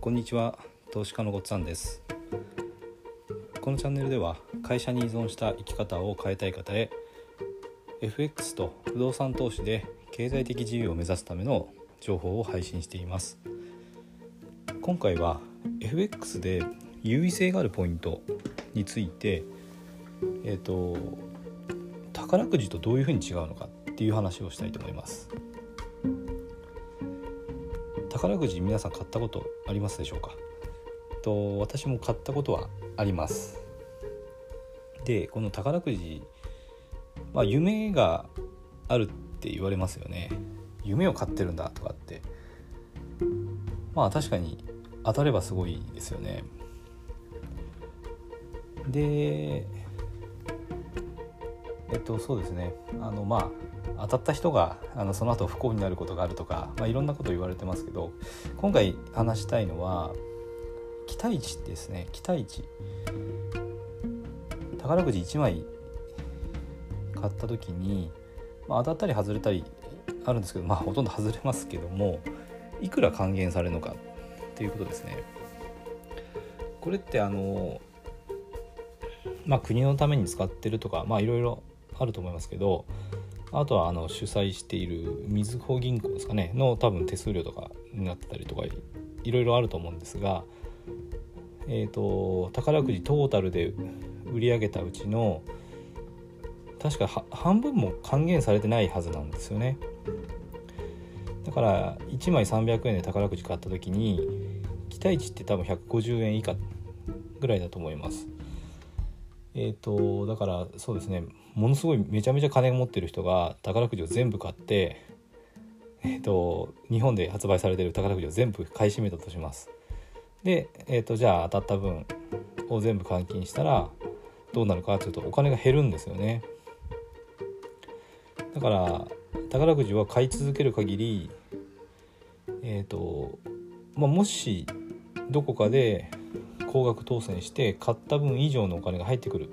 こんにちは投資家のごっつぁんです。このチャンネルでは会社に依存した生き方を変えたい方へ FX と不動産投資で経済的自由を目指すための情報を配信しています。今回は FX で優位性があるポイントについてえっ、ー、と宝くじとどういうふうに違うのかっていう話をしたいと思います。宝くじ皆さん買ったことありますでしょうか？と私も買ったことはあります。でこの宝くじまあ夢があるって言われますよね。夢を買ってるんだとかって。まあ確かに当たればすごいですよね。でえっとそうですね。あのまあ当たった人があのその後不幸になることがあるとか、まあ、いろんなこと言われてますけど今回話したいのは期待値ですね。期待値。宝くじ1枚買った時に、まあ、当たったり外れたりあるんですけどまあほとんど外れますけどもいくら還元されるのかっていうことですね。これってあのまあ国のために使ってるとかまあいろいろあると思いますけどあとはあの主催しているみずほ銀行ですかねの多分手数料とかになったりとかいろいろあると思うんですが、えーと、宝くじトータルで売り上げたうちの確か半分も還元されてないはずなんですよね。だから1枚300円で宝くじ買った時に期待値って多分150円以下ぐらいだと思います。え、ー、とだからそうですねものすごいめちゃめちゃ金持ってる人が宝くじを全部買ってえーと、日本で発売されてる宝くじを全部買い占めたとします。で、えーと、じゃあ当たった分を全部換金したらどうなるかというとお金が減るんですよね。だから宝くじは買い続ける限りえっ、ー、とまあもしどこかで高額当選して買った分以上のお金が入ってくる。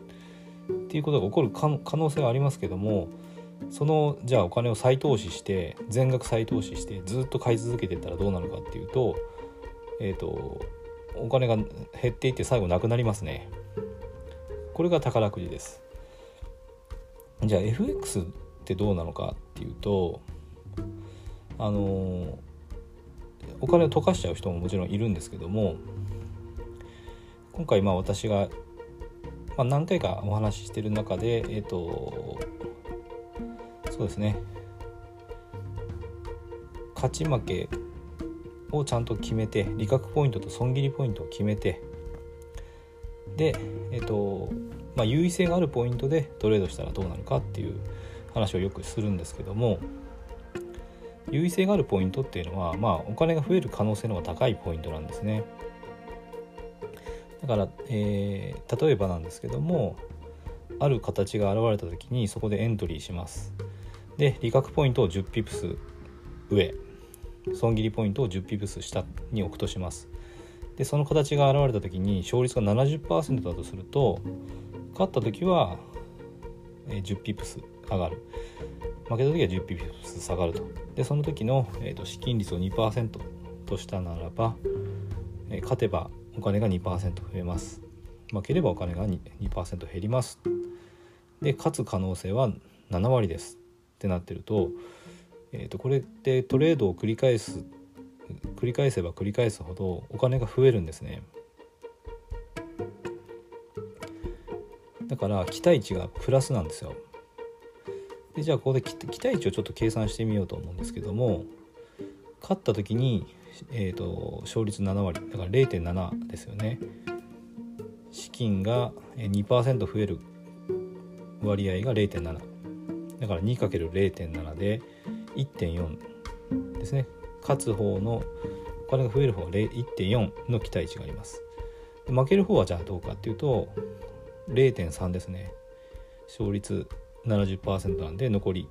っていうことが起こる可能性はありますけどもそのじゃあお金を再投資して全額再投資してずっと買い続けてったらどうなるかっていうとえっ、ー、とお金が減っていって最後なくなりますね。これが宝くじです。じゃあ FX ってどうなのかっていうとあのお金を溶かしちゃう人ももちろんいるんですけども今回まあ私が、まあ、何回かお話ししてる中でえっ、ー、とそうですね勝ち負けをちゃんと決めて利確ポイントと損切りポイントを決めてでえっ、ー、とまあ優位性があるポイントでトレードしたらどうなるかっていう話をよくするんですけども優位性があるポイントっていうのは、まあ、お金が増える可能性の方が高いポイントなんですね。だから、えー、例えばなんですけどもある形が現れた時にそこでエントリーします。で利確ポイントを10ピプス上損切りポイントを10ピプス下に置くとします。でその形が現れた時に勝率が70%だとすると勝った時は10ピプス上がる。負けた時は10ピプス下がると。でその時の、えーと、資金率を2%としたならば、えー、勝てばお金が2%増えます。負ければお金が 2%, 2減ります。で勝つ可能性は7割です。ってなってると,、えー、とこれってトレードを繰り返す繰り返せば繰り返すほどお金が増えるんですね。だから期待値がプラスなんですよ。でじゃあここで期待値をちょっと計算してみようと思うんですけども勝った時にえーと、勝率7割だから0.7ですよね。資金が2%増える割合が0.7だから 2×0.7 で1.4ですね。勝つ方のお金が増える方は1.4の期待値があります。負ける方はじゃあどうかっていうと0.3ですね。勝率70%なんで残り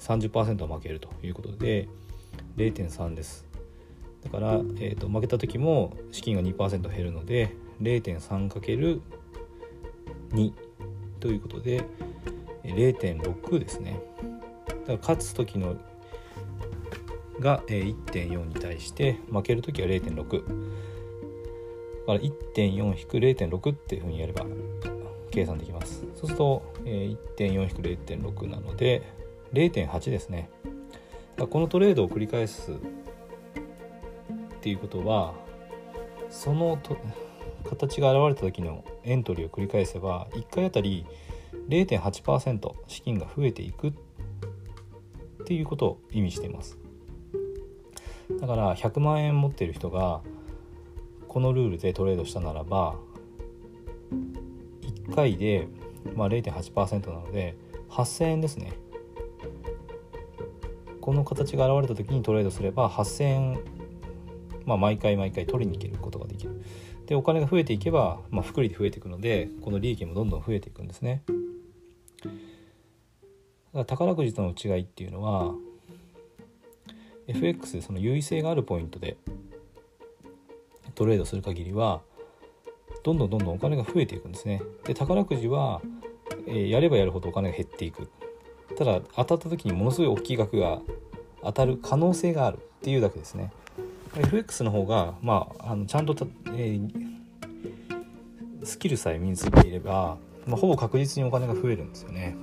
30%は負けるということで0.3です。だから、えーと、負けた時も資金が2%減るので 0.3×2 ということで0.6ですね。だから勝つ時のが1.4に対して負ける時は0.6だから1.4-0.6っていうふうにやれば計算できます。そうすると、1.4-0.6なので0.8ですね。このトレードを繰り返すっていうことはそのと形が現れた時のエントリーを繰り返せば1回あたり0.8%資金が増えていくっていうことを意味しています。だから100万円持ってる人がこのルールでトレードしたならば1回で、まあ、0.8%なので8000円ですね。この形が現れた時にトレードすれば8000円、まあ、毎回毎回取りに行けることができる。でお金が増えていけば、まあ、複利で増えていくのでこの利益もどんどん増えていくんですね。だから宝くじとの違いっていうのは FX でその優位性があるポイントでトレードする限りはどんどんどんどんお金が増えていくんですね。で宝くじは、えー、やればやるほどお金が減っていく。ただ当たった時にものすごい大きい額が当たる可能性があるっていうだけですね。FX の方が、まあ、あのちゃんとえー、スキルさえ身についていれば、まあ、ほぼ確実にお金が増えるんですよね。